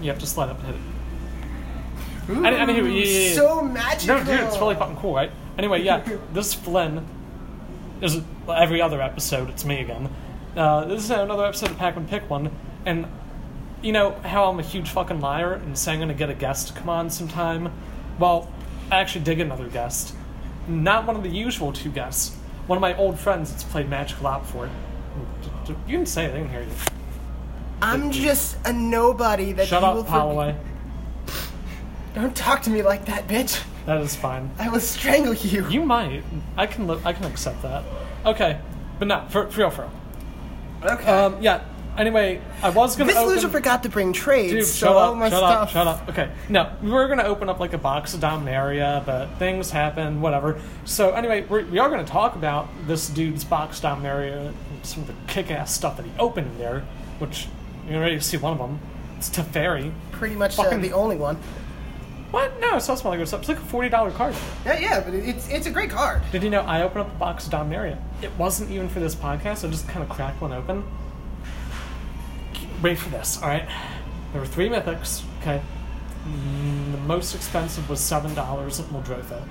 You have to slide up and hit it. Any- anywho, yeah, yeah, yeah. So magical. No, dude, it's really fucking cool, right? Anyway, yeah, this Flynn. Is every other episode? It's me again. Uh, this is another episode of Pac-Man Pick One, and you know how I'm a huge fucking liar and saying I'm gonna get a guest to come on sometime. Well, I actually did get another guest. Not one of the usual two guests. One of my old friends that's played Magic a lot before. You can say it. I can hear you. I'm just a nobody that Shut you up, will forget- Holloway. Don't talk to me like that, bitch. That is fine. I will strangle you. You might. I can. Li- I can accept that. Okay, but no, for, for real, for real. Okay. Um, yeah. Anyway, I was gonna. this open... loser forgot to bring trades, Dude, so shut all up, my shut stuff. up, shut up. Okay, no, we were gonna open up like a box of Dominaria, but things happen, whatever. So anyway, we're, we are gonna talk about this dude's box Dominaria, and some of the kick-ass stuff that he opened in there, which you're ready to see one of them. It's Teferi. Pretty much uh, Fucking- the only one. What? No, it's not small. stuff. It's like a forty dollar card. Yeah, yeah, but it- it's it's a great card. Did you know I opened up a box of Dominaria? It wasn't even for this podcast. I just kind of cracked one open. Wait for this, all right? There were three mythics. Okay, Mm, the most expensive was seven dollars at Muldrotha.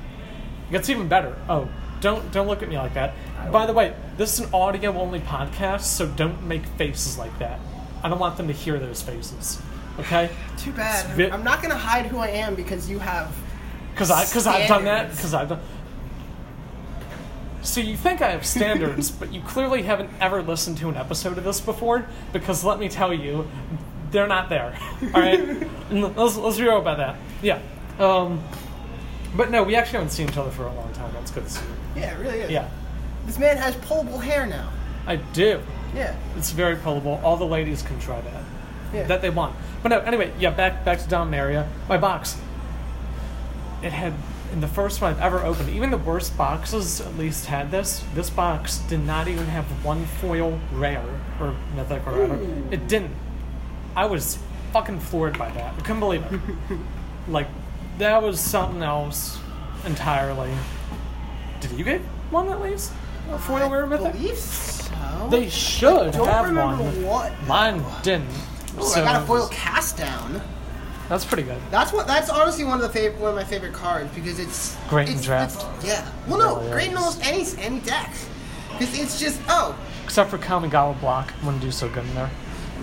It gets even better. Oh, don't don't look at me like that. By the way, this is an audio only podcast, so don't make faces like that. I don't want them to hear those faces. Okay? Too bad. I'm not gonna hide who I am because you have. Because I because I've done that because I've done. So you think I have standards, but you clearly haven't ever listened to an episode of this before. Because let me tell you, they're not there. All right, let's let's be real about that. Yeah. Um, but no, we actually haven't seen each other for a long time. That's good to see. you. Yeah, it really is. Yeah, This man has pullable hair now. I do. Yeah. It's very pullable. All the ladies can try that. Yeah. That they want. But no, anyway, yeah, back back to Dominaria. My box. It had in the first one I've ever opened, even the worst boxes at least had this. This box did not even have one foil rare or mythic or whatever. It didn't. I was fucking floored by that. I couldn't believe it. like that was something else entirely. Did you get one at least? A foil rare mythic? believe They should don't have remember one. what. Mine didn't. Ooh, so I got a foil cast down. That's pretty good. That's what. That's honestly one of the fav- one of my favorite cards because it's Great in draft. it's- yeah. Well, no, Really great in almost any any deck. Because it's just oh Except for Kamigawa block, wouldn't do so good in there.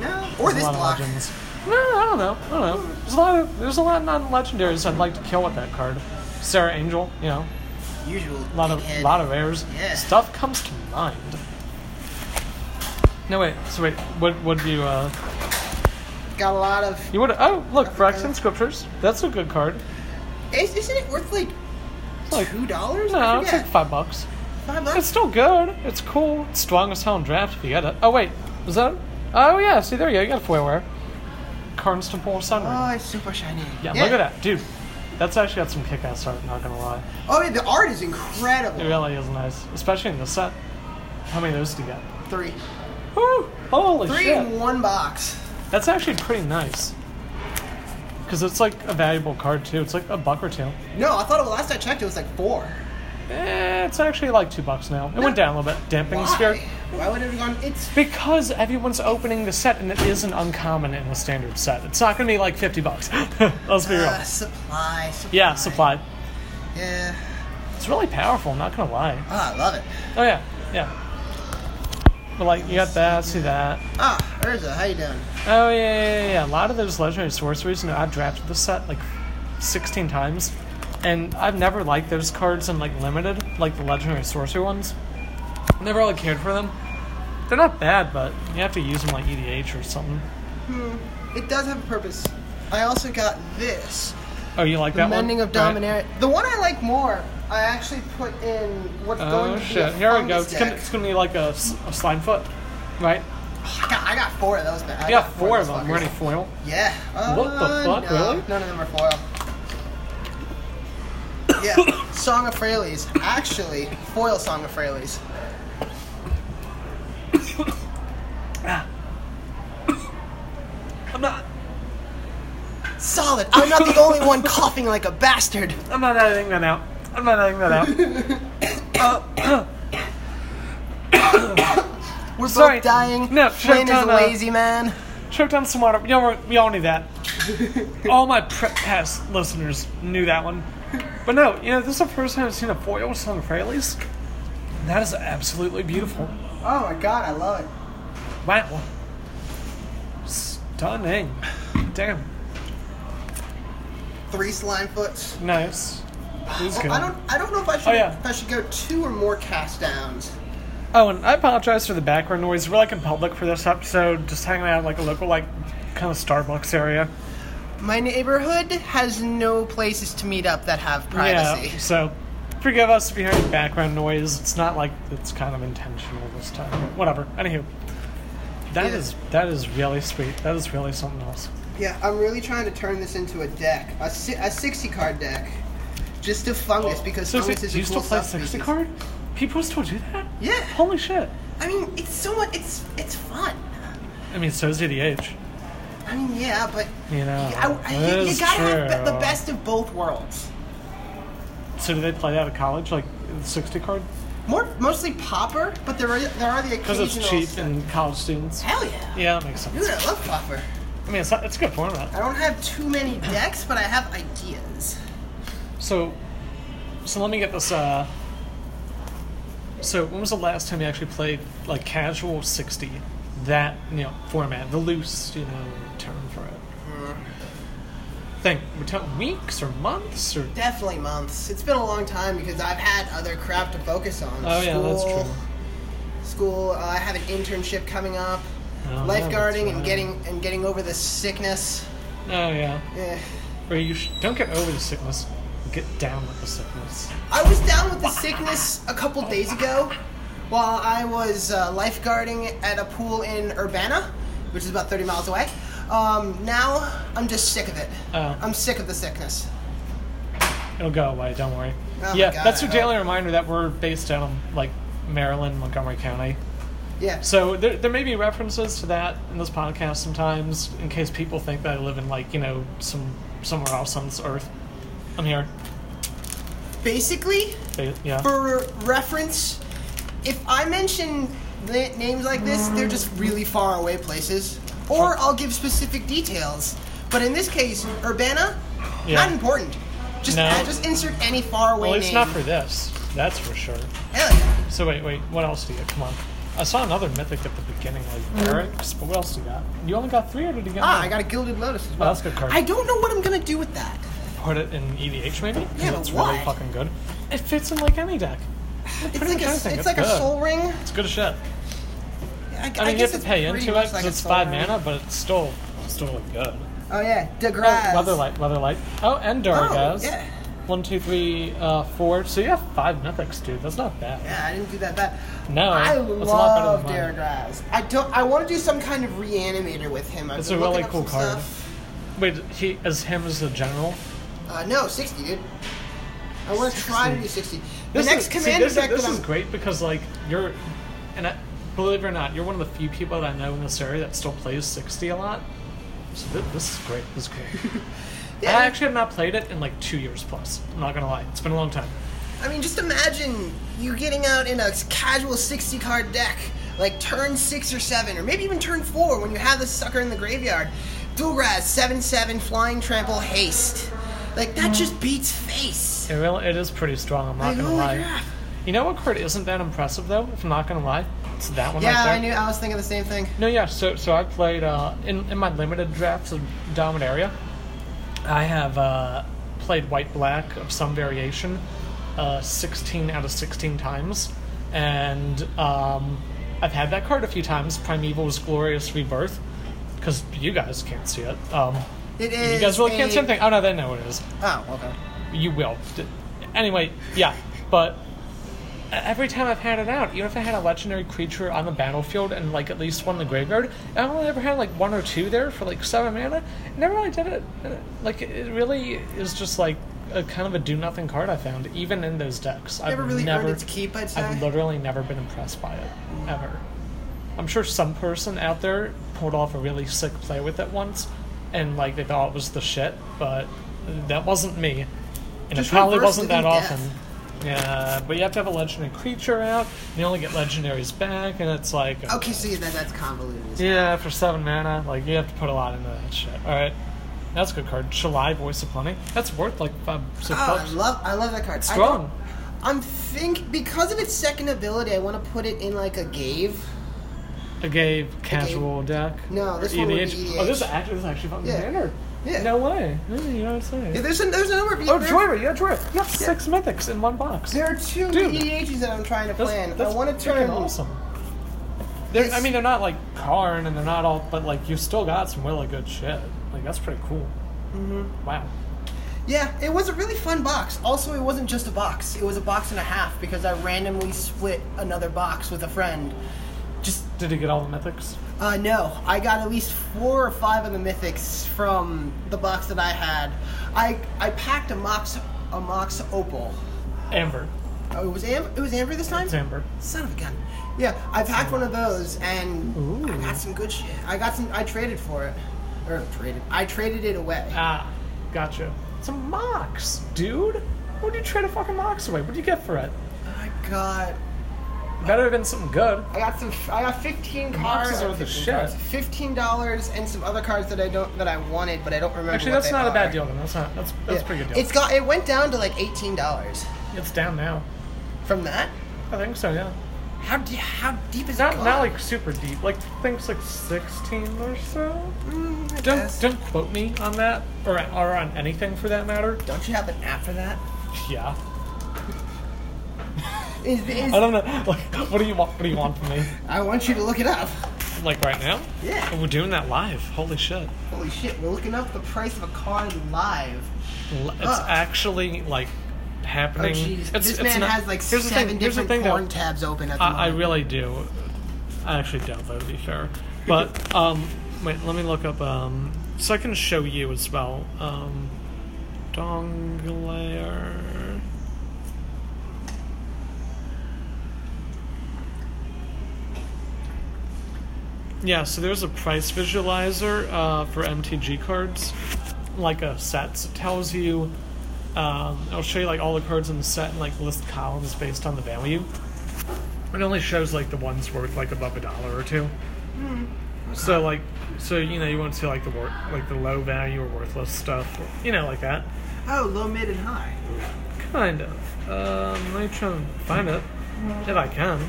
no, or There's this a lot block. of legends. No, I don't know. I don't know. There's a lot of there's a lot of non-legendaries I'd like to kill with that card. Serra Angel, you know, Usual. a lot of dickhead. lot of errors. Yeah. Stuff comes to mind. No wait. So wait. What would you? uh Got a lot of. You would? Oh, look, Phyrexian Scriptures. That's a good card. Is, isn't it worth like Like two dollars? no, it's like five bucks. five bucks. It's still good. It's cool. It's strong as hell in draft if you get it. Oh wait, was that? Oh yeah. See there you go. You got a foil wear. Karn's Temporal Sundering. Oh, it's super shiny. Yeah, look at that, dude. That's actually got some kick-ass art. Not gonna lie, Oh yeah, the art is incredible. it really is nice, especially in the set. How many of those do you get? Three, Woo! Holy three shit! in one box. That's actually pretty nice. Because it's like a valuable card too. It's like a buck or two. No, I thought it, last I checked it was like four. Eh, it's actually like two bucks now. It went down a little bit. Damping Why? sphere. Why would it have gone? It's Because everyone's opening the set and it isn't uncommon in the standard set. It's not gonna be like fifty bucks. Let's be real. uh, supply, supply. Yeah, supply. Yeah. It's really powerful. I'm not gonna lie. Oh, I love it. Oh yeah, yeah. But like you got that, see that. Ah, Urza, how you doing? Oh yeah, yeah, yeah, yeah. A lot of those legendary sorceries. You know, I've drafted the set like sixteen times, and I've never liked those cards in like limited, like the legendary sorcery ones. Never really cared for them. They're not bad, but you have to use them like EDH or something. Hmm. It does have a purpose. I also got this. Oh, you like The that Mending one? of Dominaria. The one I like more, I actually put in what's Right. going Oh to be shit! a Here we go. It's gonna, it's gonna be like a Slimefoot, right? I got, I got four of those. Man. I You got four of those them. fuckers. Ready foil? Yeah. Uh, What the fuck, no, really? None of them are foil. yeah, Song of Freyalise. Actually, foil Song of Freyalise. I'm not. Solid. I'm not the only one coughing like a bastard. I'm not editing that out. I'm not editing that out. We're Sorry. both dying. No, Flynn is Showtime, a uh, lazy man. Choke down some water. We all, we all need that. All my pre- past listeners knew that one. But no, you know, this is the first time I've seen a foil with Song Freyalise. That is absolutely beautiful. Oh my god, I love it. Wow. Stunning. Damn. Three Slimefoots. Nice. This is good. I don't. I don't know if I should. Oh, yeah. If I should go two or more cast downs. Oh, and I apologize for the background noise. We're like in public for this episode, just hanging out like a local like kind of Starbucks area. My neighborhood has no places to meet up that have privacy. Yeah. So forgive us if you hear any background noise. It's not like it's kind of intentional this time. Whatever. Anywho. that Yeah. is that is really sweet. That is really something else. Yeah, I'm really trying to turn this into a deck, a, si- a 60 card deck, just to fungus because So, fungus so is a you cool still play subspecies. 60 card? People still do that? Yeah. Holy shit. I mean, it's so much. It's it's fun. I mean, so is EDH. I mean, yeah, but You know. I, I, you, you gotta have true. be- the best of both worlds. So do they play that at college, like 60 card? More mostly Pauper, but there are there are the Because it's cheap and college students. Hell yeah. Yeah, that makes sense. Dude, I love Pauper. I mean, it's, not, it's a good format. I don't have too many decks, but I have ideas. So, so let me get this. Uh, so, when was the last time you actually played like casual sixty? That you know format, the loose you know term for it. Think we're talking weeks or months or. Definitely months. It's been a long time because I've had other crap to focus on. Oh yeah, that's School- true. School. Uh, I have an internship coming up. Oh, yeah, lifeguarding that's and getting and getting over the sickness. Oh yeah. Eh. Or you sh- don't get over the sickness. Get down with the sickness. I was down with the sickness a couple days ago while I was uh, lifeguarding at a pool in Urbana, which is about 30 miles away. Um, now I'm just sick of it. Oh. I'm sick of the sickness. It'll go away. Don't worry. Oh yeah, God, that's your daily reminder that we're based out of like Maryland, Montgomery County. Yeah. So there, there may be references to that in this podcast sometimes, in case people think that I live in like you know some somewhere else on this earth. I'm here. Basically, Ba- Yeah. for reference, if I mention names like this, they're just really far away places. Or I'll give specific details. But in this case, Urbana, Yeah. not important. Just No. add- just insert any far away well, it's name. not for this. That's for sure. Hell yeah. So wait, wait. What else do you? Come on. I saw another mythic at the beginning, like Eric's. But what else do you got? You only got three, or did you get Ah? I got a Gilded Lotus as Oh, well. that's a good card. I don't know what I'm gonna do with that. Put it in EDH maybe. Yeah, but it's really why? fucking good. It fits in like any deck. It's Pretty like much a, it's like a good. Sol Ring. It's good as shit. I, I mean, you guess have to it's pay pretty into it much because like a it's Soul five Ring. mana, but it's still still good. Oh yeah, Oh, Degrass. Weatherlight, Weatherlight. Oh, and Darigaaz. Oh, yeah. One, two, three, uh, four. So you have five mythics, dude. That's not bad. Yeah, I didn't do that bad. No, I that's a lot better love than mine. Degrass. I don't. I want to do some kind of reanimator with him. I've It's been a really looking up cool some card. stuff. Wait, he as him as the general. Uh, no, sixty, dude. I want to try to do sixty. The This next is, see, commander this, deck is, this is I'm. great because like you're, and I, believe it or not, you're one of the few people that I know in this area that still plays sixty a lot. So thi- this is great. This is great. Yeah. I actually have not played it in like two years plus. I'm not gonna lie. It's been a long time. I mean, just imagine you getting out in a casual sixty card deck, like turn six or seven, or maybe even turn four when you have this sucker in the graveyard. Dulraz, seven seven, flying trample, haste. Like that just beats face. It really, it is pretty strong. I'm not Like, gonna lie. crap. You know what card isn't that impressive though? If I'm not gonna lie, it's that one Yeah, right there. I knew. I was thinking the same thing. No, yeah. So, so I played uh, in in my limited drafts of Dominaria. I have uh, played white black of some variation, uh, sixteen out of sixteen times, and um, I've had that card a few times. Primeval's Glorious Rebirth, because you guys can't see it. Um, It you guys really can't a- see anything. Oh no, they know what it is. Oh, okay. You will. Anyway, yeah, but every time I've had it out, even if I had a legendary creature on the battlefield and like at least one in the graveyard, I only ever had like one or two there for like seven mana. Never really did it. Like it really is just like a kind of a do nothing card I found, even in those decks. I've Never really never, its keep, I'd say. I've literally never been impressed by it ever. I'm sure some person out there pulled off a really sick play with it once, and like they thought it was the shit, but that wasn't me, and Just it probably wasn't that death. often. Yeah, but you have to have a legendary creature out. and You only get legendaries back, and it's like Okay, see that that's convoluted. yeah, for seven mana, like you have to put a lot into that shit. All right, That's a good card. Shalai, Voice of Plenty. That's worth like five, six Oh, I bucks. love I love that card. I Strong. I'm think because of its second ability, I want to put it in like a Gave. A gave casual deck. No, this Or one would be EDH. Oh, this is actually, this is actually fucking Yeah. standard. Yeah. No way. Yeah, you know what I'm saying? Yeah, there's a, there's a number of oh, there- Jhoira, yeah, Jhoira. You have six mythics in one box. There are two Dude. EDHs that I'm trying to That's, plan. that's I want to turn awesome. They're, I mean, they're not like Karn and they're not all, but like you still got some really good shit. Like that's pretty cool. Mm-hmm. Wow. Yeah, it was a really fun box. Also, it wasn't just a box. It was a box and a half because I randomly split another box with a friend. Did you get all the mythics? uh, no, I got at least four or five of the mythics from the box that I had. I I packed a mox a mox opal. Amber. Oh, it was Am- it was Amber this time. It's Amber. Son of a gun. Yeah, I packed one of those and I Ooh. got some good shit. I got some. I traded for it, or traded. I traded it away. Ah, gotcha. Some mox, dude. What did you trade a fucking mox away? What did you get for it? I got. Better have been something good. I got some. I got fifteen cards. worth of shit. cards, Fifteen dollars and some other cards that I don't that I wanted, but I don't remember. Actually, what that's they not a bad deal. Then that's not. That's that's Yeah. a pretty good deal. It's got. It went down to like eighteen dollars It's down now. from that. I think so. Yeah. How de- how deep is Not it? not like super deep. Like I think it's like sixteen or so. Mm, I Don't guess. don't quote me on that or or on anything for that matter. Don't you have an app for that? Yeah. Is, is, I don't know. Like, what do you want? What do you want from me? I want you to look it up. Like right now? Yeah. We're doing that live. Holy shit! Holy shit, we're looking up the price of a card live. L- It's Ugh. actually like Oh happening. It's, this it's man not- has like seven thing, different thing, porn though. tabs open at the I, I really do. I actually don't, though, to be fair. But um, wait, let me look up. Um, so I can show you as well. Um, Donglayer. Yeah, so there's a price visualizer uh, for MTG cards, like a set. So it tells you, um, it'll show you like all the cards in the set and like list columns based on the value. It only shows like the ones worth like above a dollar or two. So like, so you know you won't see like the wor- like the low value or worthless stuff, or, you know, like that. Oh, low, mid, and high. Kind of. Um, let me try and find it if I can.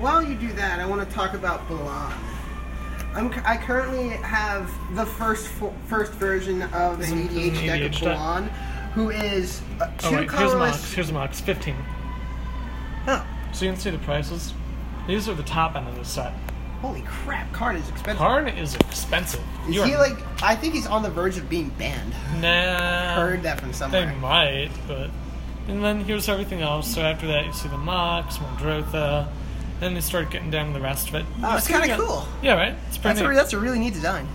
While you do that, I want to talk about Balan. I'm, I currently have the first first version of This an is- this is EDH deck of. Balan, who is uh, two Oh wait, here's the colorless. Mox. Here's the Mox. Fifteen. Huh. So you can see the prices. These are the top end of the set. Holy crap! Card is expensive. Karn is expensive. Is You he are- like? I think he's on the verge of being banned. Nah. Heard that from They somewhere. might, but. And then here's everything else. So after that, you see the Mox, Mordrotha. Then they start getting down to the rest of it. Oh, it's kinda cool. Yeah, right? It's pretty That's a, that's a really neat design.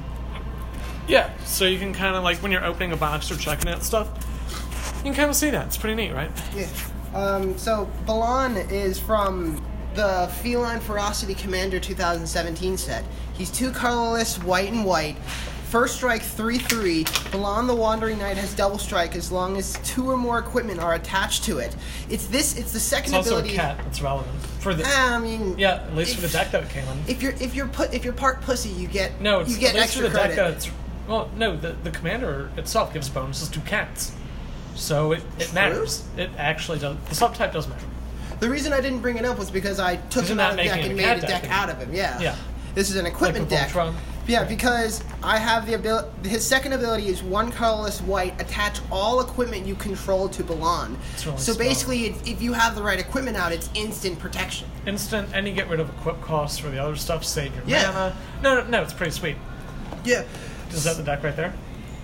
Yeah, so you can kind of like when you're opening a box or checking out stuff, you can kind of see that. It's pretty neat, right? Yeah. Um, so Balan is from the Feline Ferocity Commander 2017 set. He's two colorless, white and white. First strike 3 3. Balan the Wandering Knight has double strike as long as two or more equipment are attached to it. It's this. It's the second It's also a ability. cat that's relevant for the. Um, I mean, yeah, at least for the if- deck came in. If you're if you're put if you're part pussy, you get No, it's you get at least for extra the deck that it's. Well, no, the the commander itself gives bonuses to cats, so it, it True. matters. It actually does. The subtype does matter. The reason I didn't bring it up was because I took him out of the deck and made a deck deck? out of him. Yeah. Yeah. This is an equipment the deck. Voltron? Yeah, because I have the ability. His second ability is one colorless white. Attach all equipment you control to Balan. Really so basically, if, if you have the right equipment out, it's instant protection. Instant, and you get rid of equip costs for the other stuff. Save your Yeah. mana. No, no, no, it's pretty sweet. Yeah. Is that the deck right there?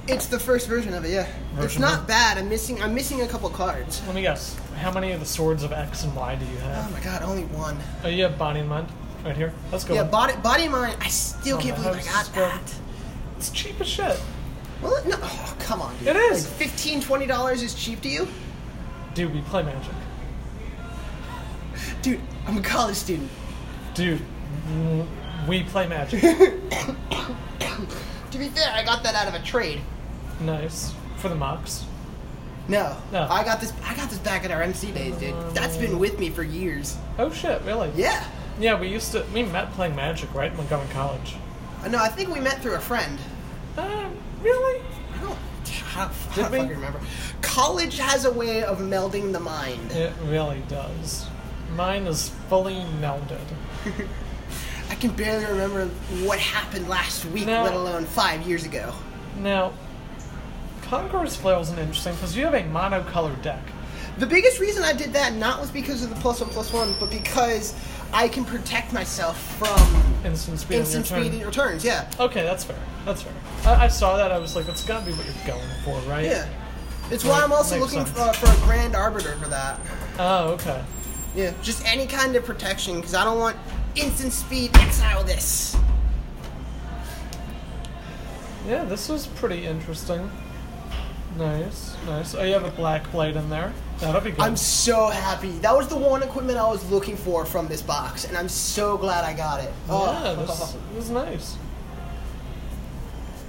It's the first version of it. Yeah. Version it's not of- bad. I'm missing. I'm missing a couple cards. Let me guess. How many of the swords of X and Y do you have? Oh my god, only one. Oh, you have Body and Mind right here. Let's go. Yeah, body, body and mind. I still Oh, can't believe I got broken. that. It's cheap as shit. Well, no, oh, come on, dude. It is. Like 15 20 dollars is cheap to you, Dude, we play Magic. dude. I'm a college student. Dude, we play Magic. To be fair, I got that out of a trade. nice. For the mocks. No, No. I got this. I got this back at our MC days, dude. That's been um, with me for years. Oh shit, really? Yeah. Yeah, we used to. We met playing Magic, right? In Montgomery College. Uh, No, I think we met through a friend. Uh, really? I don't, I don't, I Did don't we? fucking remember. College has a way of melding the mind. It really does. Mine is fully melded. I can barely remember what happened last week, No. let alone five years ago. Now, Conqueror's is an interesting because you have a monocolored deck. The biggest reason I did that not was because of the plus one plus one, but because I can protect myself from Instant speed. your instant speed returns. Yeah, Okay, that's fair. That's fair. I, I saw that. I was like, that's got to be what you're going for, right? yeah. It's why I'm also Makes looking sense. for, for a Grand Arbiter for that. Oh, okay. Yeah, just any kind of protection because I don't want instant speed exile this. Yeah, this was pretty interesting. Nice, nice. Oh, you have a black blade in there. That'll be good. I'm so happy. That was the one equipment I was looking for from this box, and I'm so glad I got it. yeah, Oh. this was nice.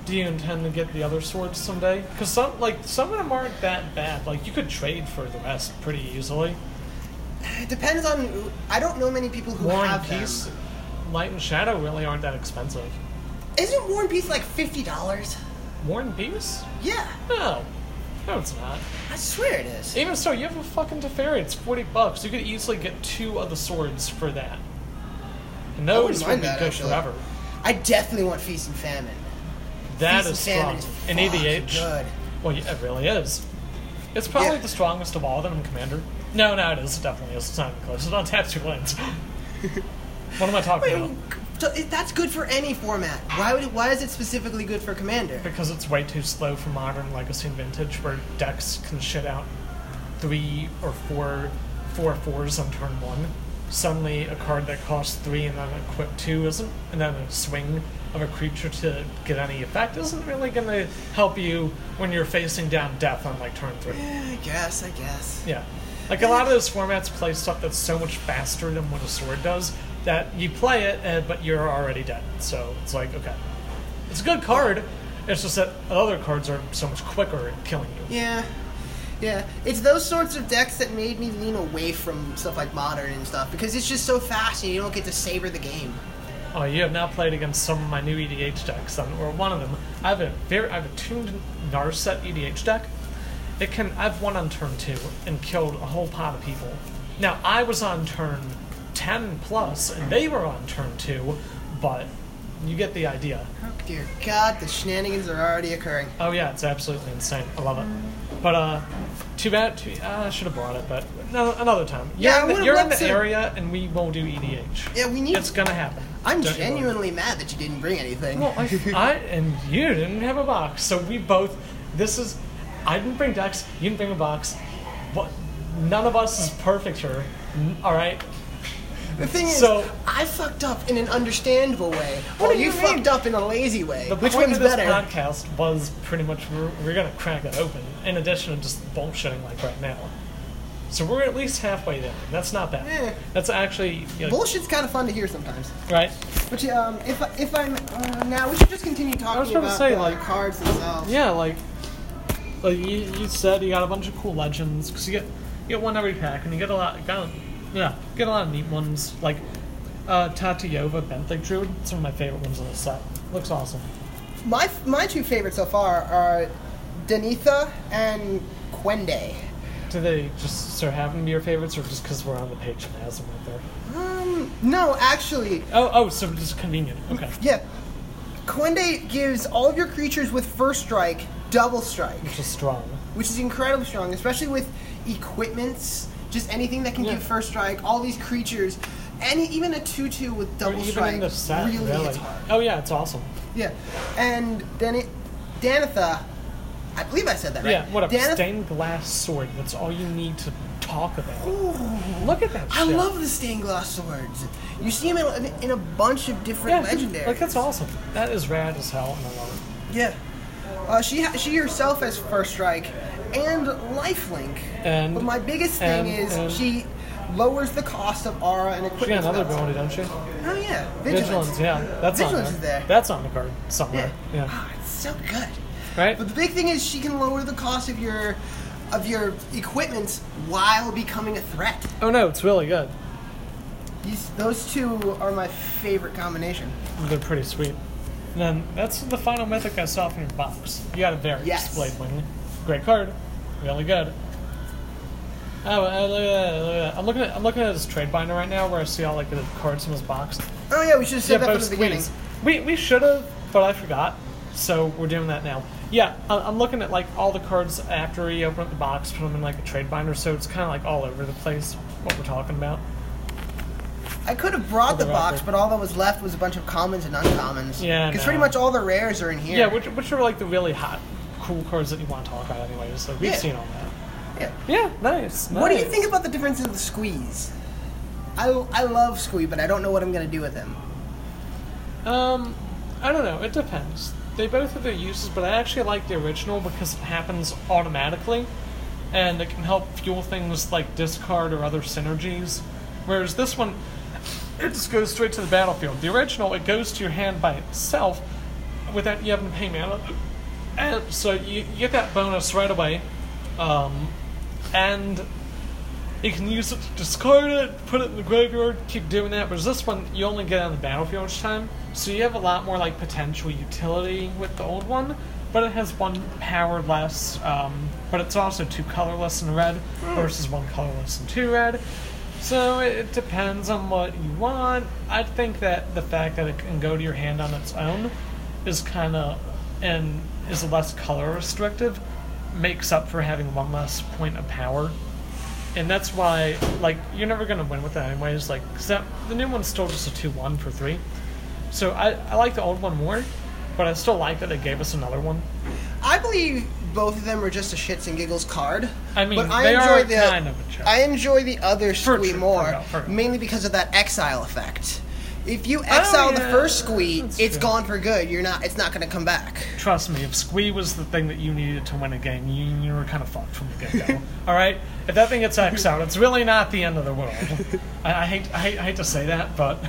Do you intend to get the other swords someday? Because some, like, some of them aren't that bad. Like, you could trade for the rest pretty easily. It depends on. I don't know many people who War and have Peace, them. Light and Shadow really aren't that expensive. Isn't War and Peace like fifty dollars? War and Peace? Yeah, No. No, it's not. I swear it is. Even so, you have a fucking Teferi. It's 40 bucks. You could easily get two of the swords for that. And those would be that, good actually. forever. I definitely want Feast and Famine. That Feast is and strong. Famine In is fucking EDH, good. well, yeah, it really is. It's probably Yeah. the strongest of all of them in Commander. No, no, it is. It definitely is. It's not even close. It's on two lands. what am I talking about? So it- that's good for any format. Why would it, Why is it specifically good for Commander? Because it's way too slow for modern Legacy and Vintage, where decks can shit out three or four four fours on turn one. Suddenly, a card that costs three and then equip two isn't, and then a swing of a creature to get any effect isn't really going to help you when you're facing down death on like turn three. Yeah, I guess. I guess. Yeah. Like a lot of those formats play stuff that's so much faster than what a sword does that you play it, uh, but you're already dead. So it's like, okay. It's a good card. It's just that other cards are so much quicker at killing you. Yeah. Yeah, it's those sorts of decks that made me lean away from stuff like modern and stuff because it's just so fast and you don't get to savor the game. Oh, you have now played against some of my new EDH decks, or one of them. I have a very, I have a tuned Narset EDH deck. It can, I've won on turn two and killed a whole pot of people. Now I was on turn ten plus, and they were on turn two, but you get the idea. Oh dear God, the shenanigans are already occurring. Oh yeah, it's absolutely insane. I love it. But uh, too bad. Too, uh, I should have brought it, but no, another time. Yeah, you're in the, you're in the to- area, and we won't do EDH. Yeah, we need. It's gonna happen. I'm Don't genuinely mad that you didn't bring anything. Well, I, I and you didn't have a box, so we both. This is. I didn't bring decks. You didn't bring a box. What? None of us is perfect here. All right. The thing is, so- I fucked up in an understandable way, What while you, you fucked up in a lazy way. The Which point one's of this better? podcast was pretty much we're, we're gonna crack it open. In addition to just bullshitting like right now. So we're at least halfway there. That's not bad. Yeah. That's actually you know, Bullshit's kind of fun to hear sometimes. right. But um, if if I'm uh, now, we should just continue talking I was about to say, the like- cards themselves. Yeah, like, like you, you said, you got a bunch of cool legends because you get you get one every pack, and you get a lot. Got, yeah, get a lot of neat ones like uh, Tatyova Benthic Druid. It's one of my favorite ones in the set. Looks awesome. My my two favorites so far are Danitha and Kwende. Do they just start having to be your favorites, or just because we're on the page and has them right there? Um, no, actually, Oh, oh, so just convenient. Okay, yeah. Kwende gives all of your creatures with first strike double strike, which is strong. which is incredibly strong, especially with equipments. Just anything that can Yeah. give first strike. All these creatures, any even a two-two with double even strike in the set, really, really. hits hard. Oh yeah, it's awesome. Yeah, and then it, Danitha, I believe I said that right. Yeah, what a Danith- stained glass sword. That's all you need to talk about. Look at that. I shit. love the stained glass swords. You see them in, in a bunch of different Yeah, legendaries. Like that's awesome. That is rad as hell, and I love it. Yeah. Uh, she ha- she herself has first strike and lifelink. And- but my biggest thing and- is and- she lowers the cost of aura and equipment. She got another ability, don't she? Oh yeah, Vigilance. vigilance. yeah, that's Vigilance on is there. there. That's on the card Yeah. somewhere. Yeah, Ah, it's so good. right. But the big thing is she can lower the cost of your of your equipment while becoming a threat. Oh no, it's really good. These those two are my favorite combination. They're pretty sweet. And then that's the final mythic I saw from your box. You got a very Yes. Wing. Great card. Really good. Oh, uh, look at that, look at that. I'm looking at I'm looking at his trade binder right now, where I see all like the cards in his box. Oh yeah, we should have said that from the beginning. We we should have, but I forgot. So we're doing that now. Yeah, I- I'm looking at like all the cards after we open up the box, put them in like a trade binder, so it's kind of like all over the place what we're talking about. I could have brought the box, but all that was left was a bunch of commons and uncommons. Yeah, because pretty much all the rares are in here. Yeah, which which are like the really hot, cool cards that you want to talk about, anyways. So we've Yeah. seen all that. Yeah. Yeah, nice. What do you nice. think about the difference in the squeeze? I, I love squeeze, but I don't know what I'm gonna do with him. Um, I don't know. It depends. They both have their uses, but I actually like the original because it happens automatically, and it can help fuel things like discard or other synergies. Whereas this one, it just goes straight to the battlefield. The original, it goes to your hand by itself without you having to pay mana, and so you, get that bonus right away. Um, and you can use it to discard it, put it in the graveyard, keep doing that. But this one, you only get on the battlefield each time, so you have a lot more like potential utility with the old one. But it has one power less, um, but it's also two colorless and red versus one colorless and two red. So it, depends on what you want. I think that the fact that it can go to your hand on its own is kind of and is less color restrictive makes up for having one less point of power and that's why like you're never gonna win with that anyways like 'cause that, the new one's still just a 2-1 for 3 so I, I like the old one more but i still like that they gave us another one I believe both of them are just a shits and giggles card. I mean, but I they enjoy are the kind of. I enjoy the other squee more, for real, for real. mainly because of that exile effect. If you oh, exile the Oh, yeah, first squee, that's it's true. gone for good. You're not. It's not going to come back. trust me if squee was the thing that you needed to win a game you, you were kind of fucked from the get-go all right if that thing gets exiled, it's really not the end of the world I, I, hate, I hate i hate to say that but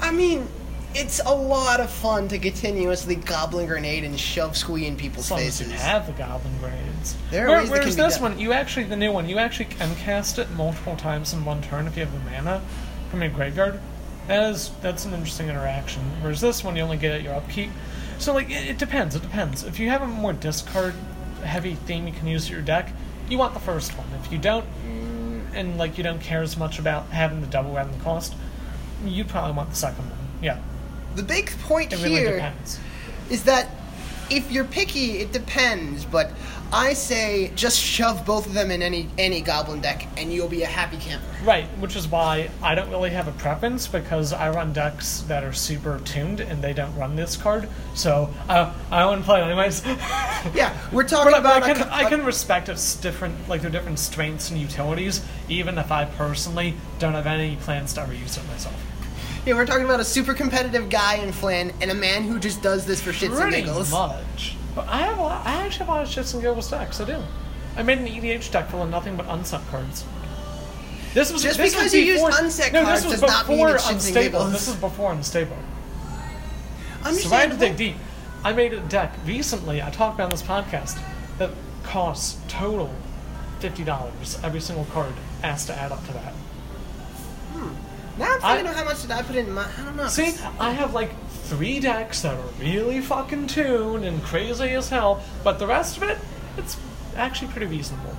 I mean, it's a lot of fun to continuously goblin grenade and shove squee in people's as long as faces. you have the goblin grenades. There Where- whereas this one, you actually the new one, you actually can cast it multiple times in one turn if you have the mana from your graveyard. That is that's an interesting interaction. Whereas this one, you only get at your upkeep. So like it, it depends. It depends. If you have a more discard heavy theme you can use your deck, you want the first one. If you don't, and like you don't care as much about having the double the cost, you probably want the second one. Yeah, The big point it really here depends. is that if you're picky, it depends. But I say just shove both of them in any any goblin deck, and you'll be a happy camper. Right, which is why I don't really have a preference because I run decks that are super tuned and they don't run this card. So I I wouldn't play it anyways. Yeah, we're talking but about I can co- can respect its different like their different strengths and utilities, even if I personally don't have any plans to ever use it myself. Yeah, we're talking about a super competitive guy in Flynn and a man who just does this for shits and Pretty giggles. much. But I have a lot, I actually have a lot of shits and giggles decks. I do. I made an EDH deck full of nothing but unset cards. This was Just this because was you used before, unset no, cards this was does not mean before it's shits and unstable. giggles. This was before unstable. So I had to dig deep. I made a deck recently. I talked about on this podcast that costs total fifty dollars. Every single card has to add up to that. Now I'm I- thinking of how much did I put in my. I don't know. See, I have like three decks that are really fucking tuned and crazy as hell, but the rest of it, it's actually pretty reasonable.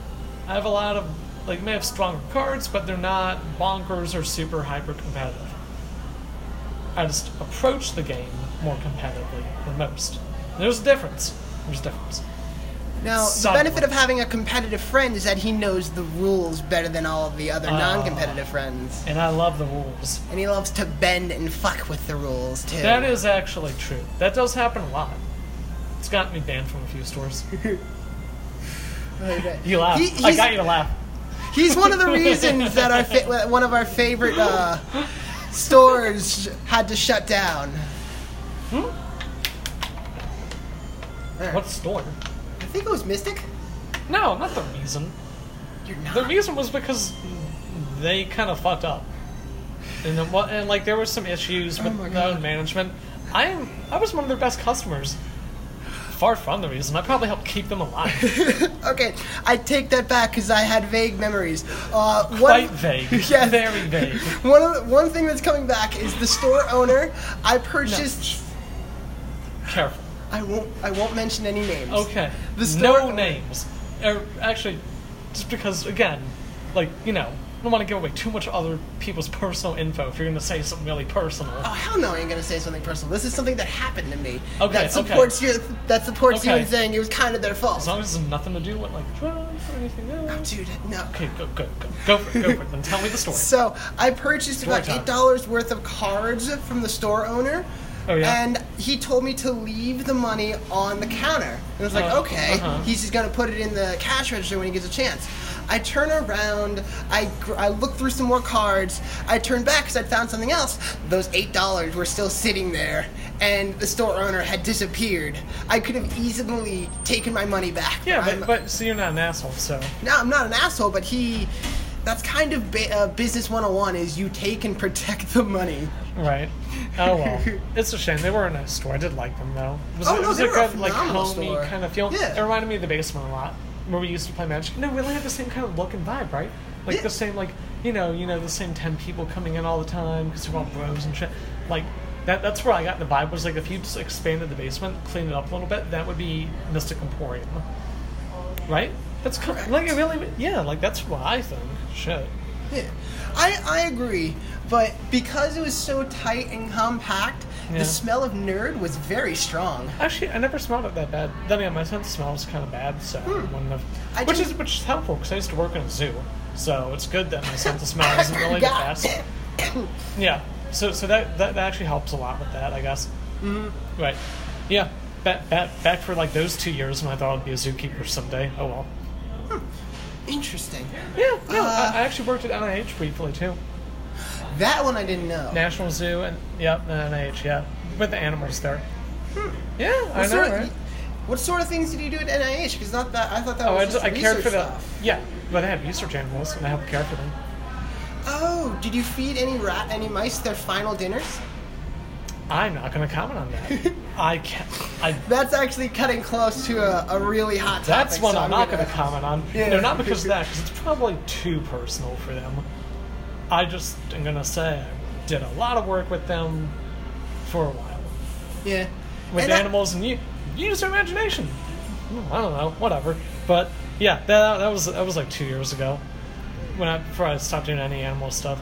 I have a lot of like may have stronger cards, but they're not bonkers or super hyper competitive. I just approach the game more competitively than most. There's a difference. There's a difference. Now, the benefit of having a competitive friend is that he knows the rules better than all of the other Ah. non-competitive friends, And I love the rules. and he loves to bend and fuck with the rules too. That is actually true. That does happen a lot. It's gotten me banned from a few stores. You laugh. He- I got you to laugh. He's one of the reasons that our fa- one of our favorite uh, stores had to shut down. Hmm? What store? I think it was Mystic. No, not the reason. You're not. The reason was because they kind of fucked up, and then, what- and like there were some issues with Oh their God. management. I am I was one of their best customers. Far from the reason. I probably helped keep them alive. okay, I take that back because I had vague memories. Uh, one- Quite vague. Yeah, Very vague. One of the, one thing that's coming back is the store owner. I purchased. careful. I won't. I won't mention any names. Okay. The store no names. Or actually, just because again, like you know, I don't want to give away too much other people's personal info if you're going to say something really personal. Oh hell no! I ain't gonna say something personal. This is something that happened to me. Okay, That supports your. That supports you Okay. in saying it was kind of their fault. As long as it's nothing to do with like drugs or anything else. Oh, dude, no. Okay, go, go, go, go for it, go for it. Then tell me the story. So I purchased Story about time. eight dollars worth of cards from the store owner. Oh, yeah? And he told me to leave the money on the counter. And I was like, Uh, okay. uh-huh. He's just gonna put it in the cash register when he gets a chance. I turn around. I gr- I look through some more cards. I turn back because I found something else. Those eight dollars were still sitting there, and the store owner had disappeared. I could have easily taken my money back. yeah, I'm- but, but so you're not an asshole, so no, I'm not an asshole, but he. That's kind of ba- uh, business 101 is you take and protect the money. right. Oh well, it's a shame. They were a nice store. I did like them though. It was, Oh, it no, was they a were a like homey store. kind of feel. Yeah. It reminded me of the basement a lot, where we used to play Magic. No, we really had the same kind of look and vibe, right? Like Yeah. the same like you know you know the same ten people coming in all the time because they're all bros and shit. Like that. That's where I got the vibe. Was like if you just expanded the basement, cleaned it up a little bit, that would be Mystic Emporium, right? That's kind Correct. like it really yeah. Like that's what I think. Shit. Yeah. I, I agree, but because it was so tight and compact, Yeah. the smell of nerd was very strong. Actually, I never smelled it that bad. Then again, my sense of smell is kind of bad, so I wouldn't have. Hmm. Which didn't- is which is helpful because I used to work in a zoo, so it's good that my sense of smell isn't really the best. Yeah, so so that, that that actually helps a lot with that, I guess. Mm-hmm. Right. Yeah. Back, back back for like those two years when I thought I'd be a zookeeper someday. Oh well. Interesting. Yeah. No, Uh, I, I actually worked at NIH briefly too. That one I didn't know. National Zoo and yep, and NIH. Yeah, with the animals there. Yeah, I What know, sort, right? of, what sort of things did you do at NIH? Because not that I thought that Oh, I, was just, just I cared for the stuff. yeah, but they have research animals and I help care for them. Oh, did you feed any rat, any mice their final dinners? I'm not going to comment on that. I can't. I. That's actually cutting close to a, a really hot topic. That's one so I'm not going to comment on. Yeah. No, not because of that, because it's probably too personal for them. I just am going to say I did a lot of work with them for a while Yeah. with And I- animals, and you use your imagination. I don't know, whatever. But yeah, that, that was that was like two years ago when I before I stopped doing any animal stuff.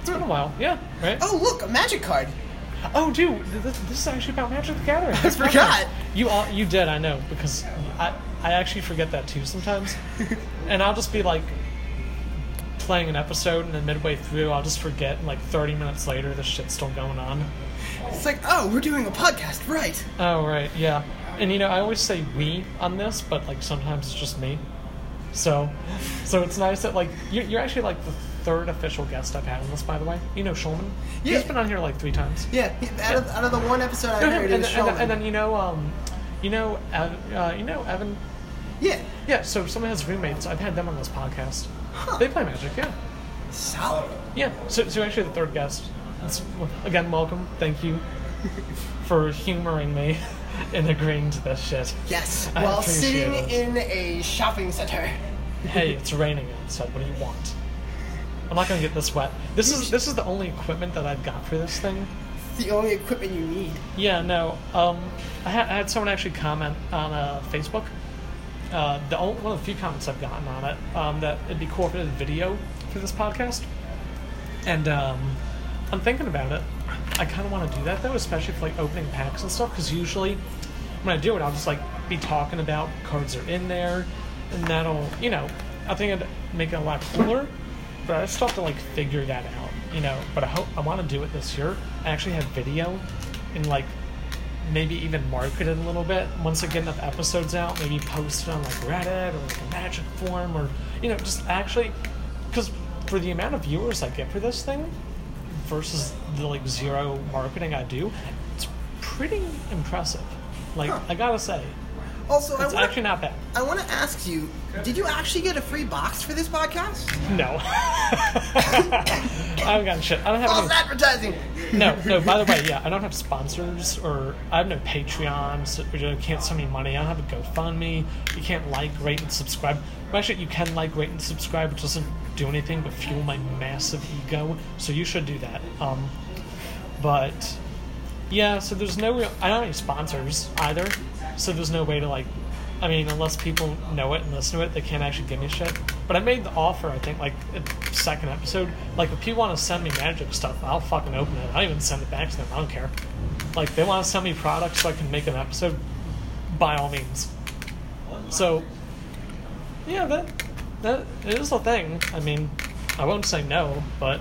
It's been a while, yeah, right? Oh, look, a magic card. Oh, dude, this, this is actually about Magic the Gathering. I forgot. You all, you did, I know, because I I actually forget that too sometimes, and I'll just be like playing an episode, and then midway through, I'll just forget, and like 30 minutes later, the shit's still going on. It's like, oh, we're doing a podcast, right? Oh right, yeah, and you know I always say we on this, but like sometimes it's just me. So, so it's nice that like you're, you're actually like the third official guest I've had on this, by the way. You know Shulman. Yeah. He's been on here like three times. Yeah, out of, out of the one episode I heard, and, and, then- and then you know, um, you know, uh, you know Evan. yeah, Yeah, so someone has roommates. I've had them on this podcast. Huh. They play Magic. Yeah, solid. yeah. So, so actually, the third guest. Again, welcome. Thank you for humoring me and agreeing to this shit. Yes, I while sitting it. in a shopping center. Hey, it's raining outside. What do you want? I'm not gonna get this wet. This is this is the only equipment that I've got for this thing. It's the only equipment you need. Yeah, no. Um, I, ha- I had someone actually comment on uh, Facebook. Uh, the only, one of the few comments I've gotten on it um, that it'd be cool if it had video for this podcast. And um, I'm thinking about it. I kind of want to do that though, especially for like opening packs and stuff. Because usually when I do it, I'll just like be talking about cards are in there, and that'll you know I think it'd make it a lot cooler. But I still have to like figure that out, you know. But I hope I want to do it this year. I actually have video, and like maybe even market it a little bit. Once I get enough episodes out, maybe post it on like Reddit or like a Magic forum or you know just actually because for the amount of viewers I get for this thing versus the like zero marketing I do, it's pretty impressive. Like Huh. I gotta say, Also, I it's want actually not bad. I want to ask you: Did you actually get a free box for this podcast? No, I haven't gotten shit. I don't have False any. advertising. No, no. By the way, yeah, I don't have sponsors or I have no Patreon. So you can't send me money. I don't have a GoFundMe. You can't like, rate, and subscribe. Well, Actually, you can like, rate, and subscribe, which doesn't do anything but fuel my massive ego. So you should do that. Um, but Yeah, so there's no real. I don't have any sponsors either, so there's no way to like. I mean, unless people know it and listen to it, they can't actually give me shit. But I made the offer. I think like second episode. Like if people want to send me magic stuff, I'll fucking open it. I'll even send it back to them. I don't care. Like they want to send me products so I can make an episode. By all means. So, yeah, that that is a thing. I mean, I won't say no, but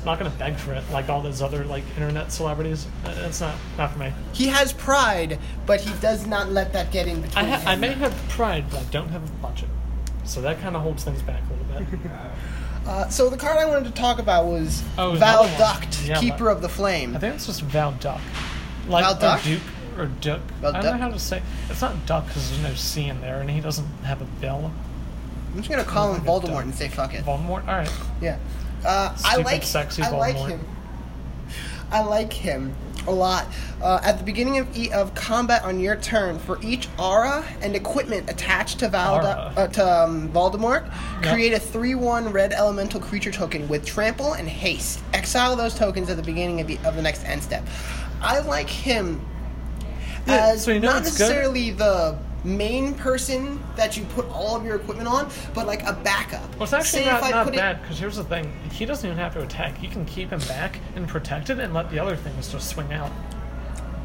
I'm not gonna beg for it like all those other like internet celebrities. Uh, It's not not for me. He has pride, but he does not let that get in between I ha- I may have pride, but I don't have a budget, so that kind of holds things back a little bit. Uh, so the card I wanted to talk about was Oh, one. Valduct, Yeah, Keeper but- of the Flame. I think it's just Val Duck, like Val Duck? Duke or Duck. Val I don't know how to say. It's not Duck because there's no C in there, and he doesn't have a bill. I'm just gonna call him Voldemort and say fuck it. Voldemort. All right. Yeah. Uh, I like sexy I like him. I like him a lot. Uh, at the beginning of e- of combat on your turn, for each aura and equipment attached to Val uh, to um, Voldemort, Yep. create a three-one red elemental creature token with trample and haste. Exile those tokens at the beginning of the, of the next end step. I like him Yeah, as so you know not it's good? necessarily the main person that you put all of your equipment on, but like a backup. Well, it's actually Say not, not bad because here's the thing: he doesn't even have to attack. You can keep him back and protect it, and let the other things just swing out.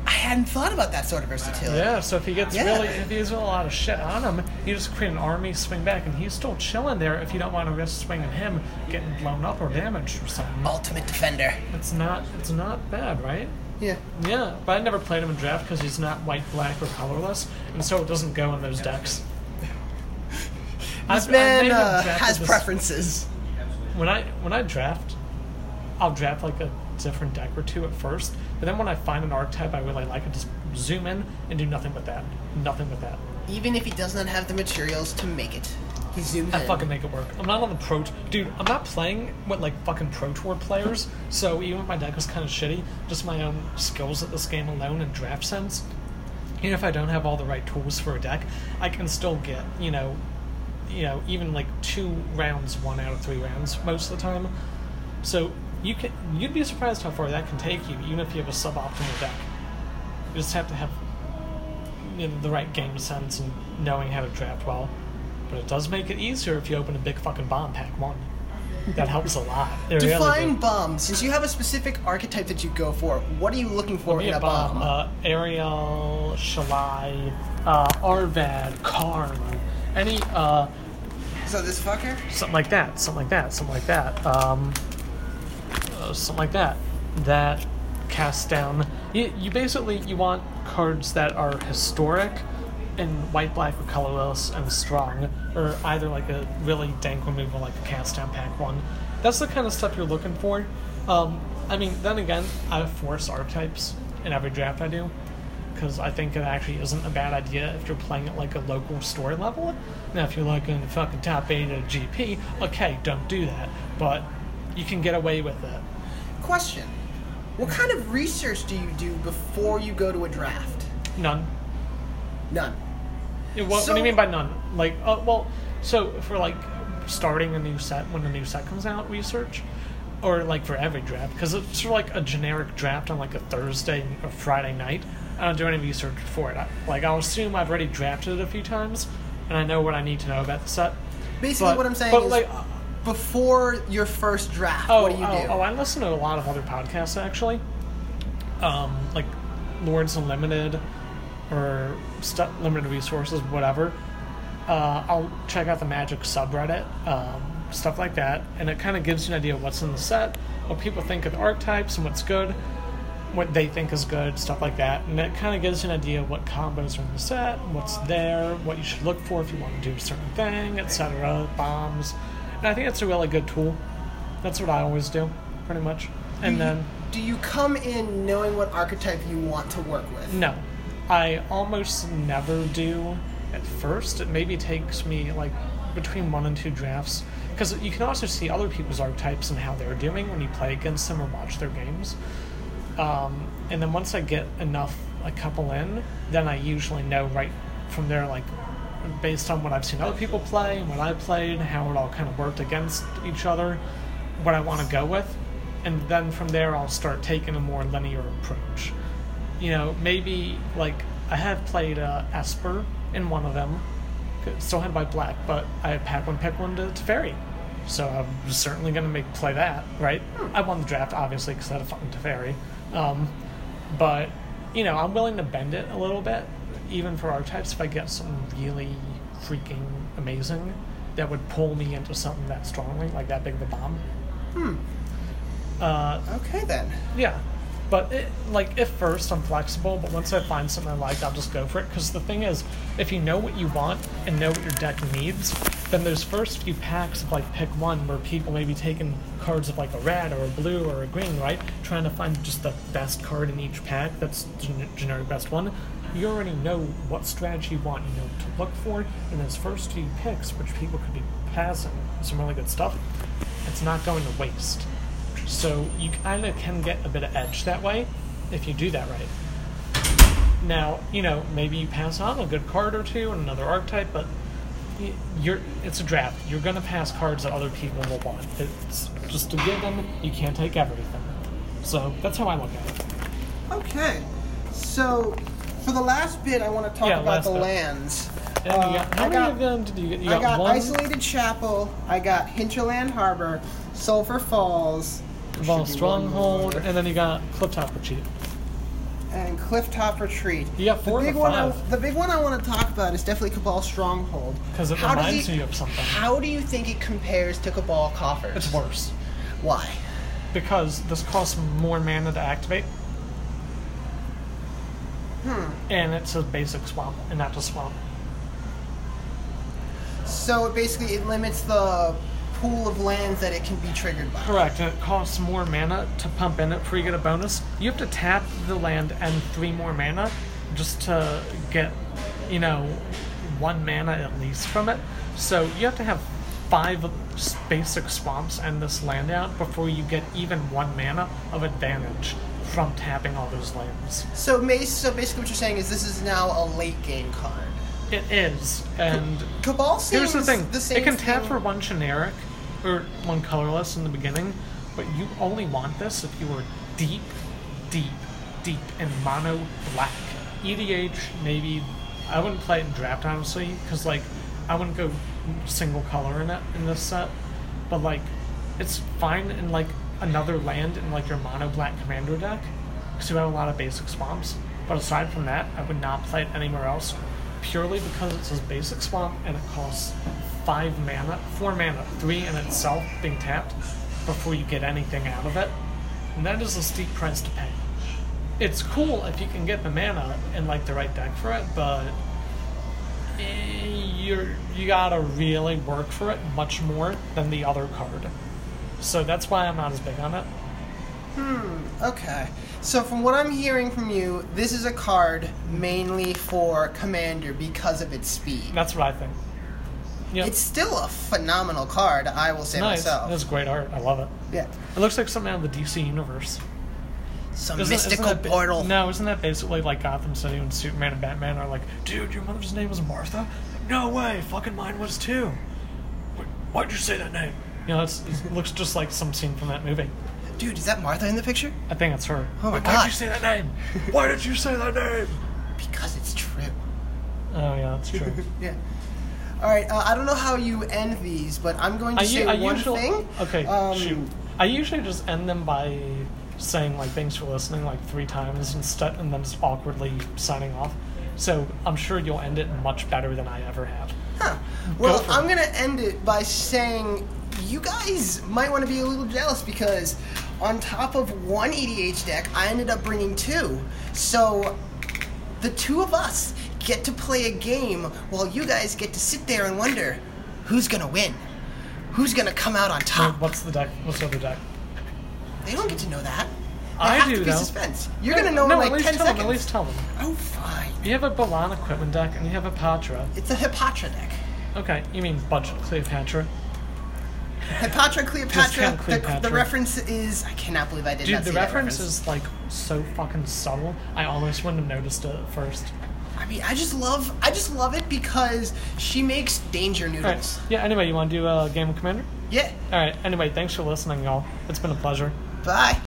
I hadn't thought about that sort of versatility. Yeah. So if he gets Yeah. really, if he's a lot of shit on him, you just create an army, swing back, and he's still chilling there. If you don't want to risk swinging him getting blown up or damaged or something, Ultimate defender. it's not, it's not bad, right? Yeah. Yeah, but I never played him in draft because he's not white, black, or colorless, and so it doesn't go in those decks. This I've- I man uh, has this- preferences. when I when I draft, I'll draft like a different deck or two at first, but then when I find an archetype I really like, I just zoom in and do nothing with that, nothing with that. Even if he does not have the materials to make it, he zooms I in. fucking make it work. I'm not on the pro, dude. I'm not playing with like fucking pro tour players, so even if my deck is kind of shitty, just my own skills at this game alone and draft sense. Even if I don't have all the right tools for a deck, I can still get you know, you know, even like two rounds, one out of three rounds most of the time. So you can you'd be surprised how far that can take you, even if you have a suboptimal deck. You just have to have you know, the right game sense and knowing how to draft well. But it does make it easier if you open a big fucking bomb pack one. That helps a lot. It really Define does. bomb. Since you have a specific archetype that you go for, what are you looking for in a a bomb. bomb? Uh, Aryel, Shalai, uh, Arvad, Karn, any uh, so this fucker? something like that, something like that, something like that, um, uh, something like that. That casts down. You, you basically you want cards that are historic and white, black, or colorless and strong, or either like a really dank removal like a cast down pack one. That's the kind of stuff you're looking for. Um, I mean, then again, I force archetypes in every draft I do because I think it actually isn't a bad idea if you're playing at like a local story level. Now, if you're like in the fucking top eight at GP, okay, don't do that. But you can get away with it. Question. What kind of research do you do before you go to a draft? None. None. What, what do you mean by none? Like, uh, well, so for like starting a new set when a new set comes out, research, or like for every draft, because it's sort of like a generic draft on like a Thursday or Friday night. I don't do any research for it. I, like, I'll assume I've already drafted it a few times, and I know what I need to know about the set. Basically, But- what I'm saying but, is, like, before your first draft, Oh, what do you oh, do? oh, I listen to a lot of other podcasts actually, um, like Lords of Limited or stu Limited Resources, whatever. Uh, I'll check out the Magic subreddit, um, stuff like that, and it kind of gives you an idea of what's in the set, what people think of the archetypes, and what's good, what they think is good, stuff like that, and it kind of gives you an idea of what combos are in the set, what's there, what you should look for if you want to do a certain thing, etc. Bombs, and I think it's a really good tool. That's what I always do, pretty much. And then, do you come in knowing what archetype you want to work with? no, I almost never do at first. It maybe takes me like between one and two drafts because you can also see other people's archetypes and how they're doing when you play against them or watch their games. Um, and then once I get enough, a couple in, then I usually know right from there, like based on what I've seen other people play and what I played, how it all kind of worked against each other, what I want to go with, and then from there I'll start taking a more linear approach. You know, maybe like I have played uh, Esper in one of them. Still had my black, but I had pack one, pick one to, Teferi. So I'm certainly gonna make play that, right? I won the draft obviously because I had a fucking Teferi. Um, but you know, I'm willing to bend it a little bit, even for archetypes, if I get something really freaking amazing that would pull me into something that strongly, like that big of a bomb. Hmm. Uh, Okay then. yeah, but it, like if first I'm flexible, but once I find something I like, I'll just go for it. Because the thing is, if you know what you want and know what your deck needs, then those first few packs of like pick one, where people may be taking cards of like a red or a blue or a green, right? Trying to find just the best card in each pack that's gen- generic best one. You already know what strategy you want. You know to look for in those first few picks, which people could be passing some really good stuff. It's not going to waste. So you kind of can get a bit of edge that way if you do that right. Now, you know, maybe you pass on a good card or two and another archetype, but you're it's a draft. You're going to pass cards that other people will want. It's just a given. You can't take everything. So that's how I look at it. Okay. So, for the last bit, I want to talk Yeah, about the bit. lands. Uh, got, how I many got- of them did you get? You I got one. Isolated Chapel, I got Hinterland Harbor, Sulfur Falls, Cabal should be one Stronghold, and then you got Clifftop Retreat. and Clifftop Retreat. You got four the big one. I, the big one I want to talk about is definitely Cabal Stronghold. Because it How reminds you of something. How do you think it compares to Cabal Coffers? It's worse. Why? because this costs more mana to activate. Hmm. And it's a basic swamp, and not a swamp. So it basically it limits the pool of lands that it can be triggered by. Correct, and it costs more mana to pump in it before you get a bonus. You have to tap the land and three more mana just to get, you know, one mana at least from it. So you have to have five basic swamps and this land out before you get even one mana of advantage from tapping all those lands. So, so basically what you're saying is this is now a late game card. It is, and Cabal seems Here's the thing: the it can tap thing- for one generic or one colorless in the beginning, but you only want this if you are deep, deep, deep in mono black. EDH, maybe. I wouldn't play it in draft honestly, because like I wouldn't go single color in it in this set. But like, it's fine in like another land in like your mono black commander deck, because you have a lot of basic swamps. But aside from that, I would not play it anywhere else, purely because it says basic swamp and it costs five mana, four mana, three in itself being tapped before you get anything out of it, and that is a steep price to pay. It's cool if you can get the mana and like the right deck for it, but eh, you're you gotta really work for it much more than the other card. So that's why I'm not as big on it. Hmm, okay. So from what I'm hearing from you, this is a card mainly for Commander because of its speed. That's what I think. Yeah, It's still a phenomenal card, I will say nice. myself. That's great art. I love it. Yeah. It looks like something out of the DC universe. Some Isn't- isn't mystical ba- portal. No, isn't that basically like Gotham City when Superman and Batman are like, dude, your mother's name was Martha? No way, fucking mine was too. Wait, Why'd you say that name? You know, it's, it looks just like some scene from that movie. Dude, is that Martha in the picture? I think it's her. Oh my Wait, God. Why'd you say that name? Why did you say that name? Because it's true. Oh yeah, that's true. Yeah. All right. Uh, I don't know how you end these, but I'm going to I, say I one usually thing. okay. Um, shoot. I usually just end them by saying like thanks for listening like three times instead, and then just awkwardly signing off. So I'm sure you'll end it much better than I ever have. Huh. Well, for I'm going to end it by saying you guys might want to be a little jealous because on top of one EDH deck, I ended up bringing two. So the two of us get to play a game while you guys get to sit there and wonder who's to win. Who's to come out on top? What's the deck? What's the other deck? They don't get to know that. They I have do, to be though. suspense. You're to know no, in like at least 10 tell seconds. Them, at least tell them. Oh, fine. You have a Balan equipment deck and you have a Patra. It's a Hapatra deck. Okay, you mean budget Cleopatra? Hapatra Cleopatra. count The, Cleopatra. the reference is. I cannot believe I did Dude, not the see that reference is like so fucking subtle. I almost wouldn't have noticed it at first. I mean, I just love. I just love it because she makes danger noodles. Alright. Yeah, anyway, you want to do a game of Commander? Yeah. Alright, anyway, thanks for listening, y'all. It's been a pleasure. Bye.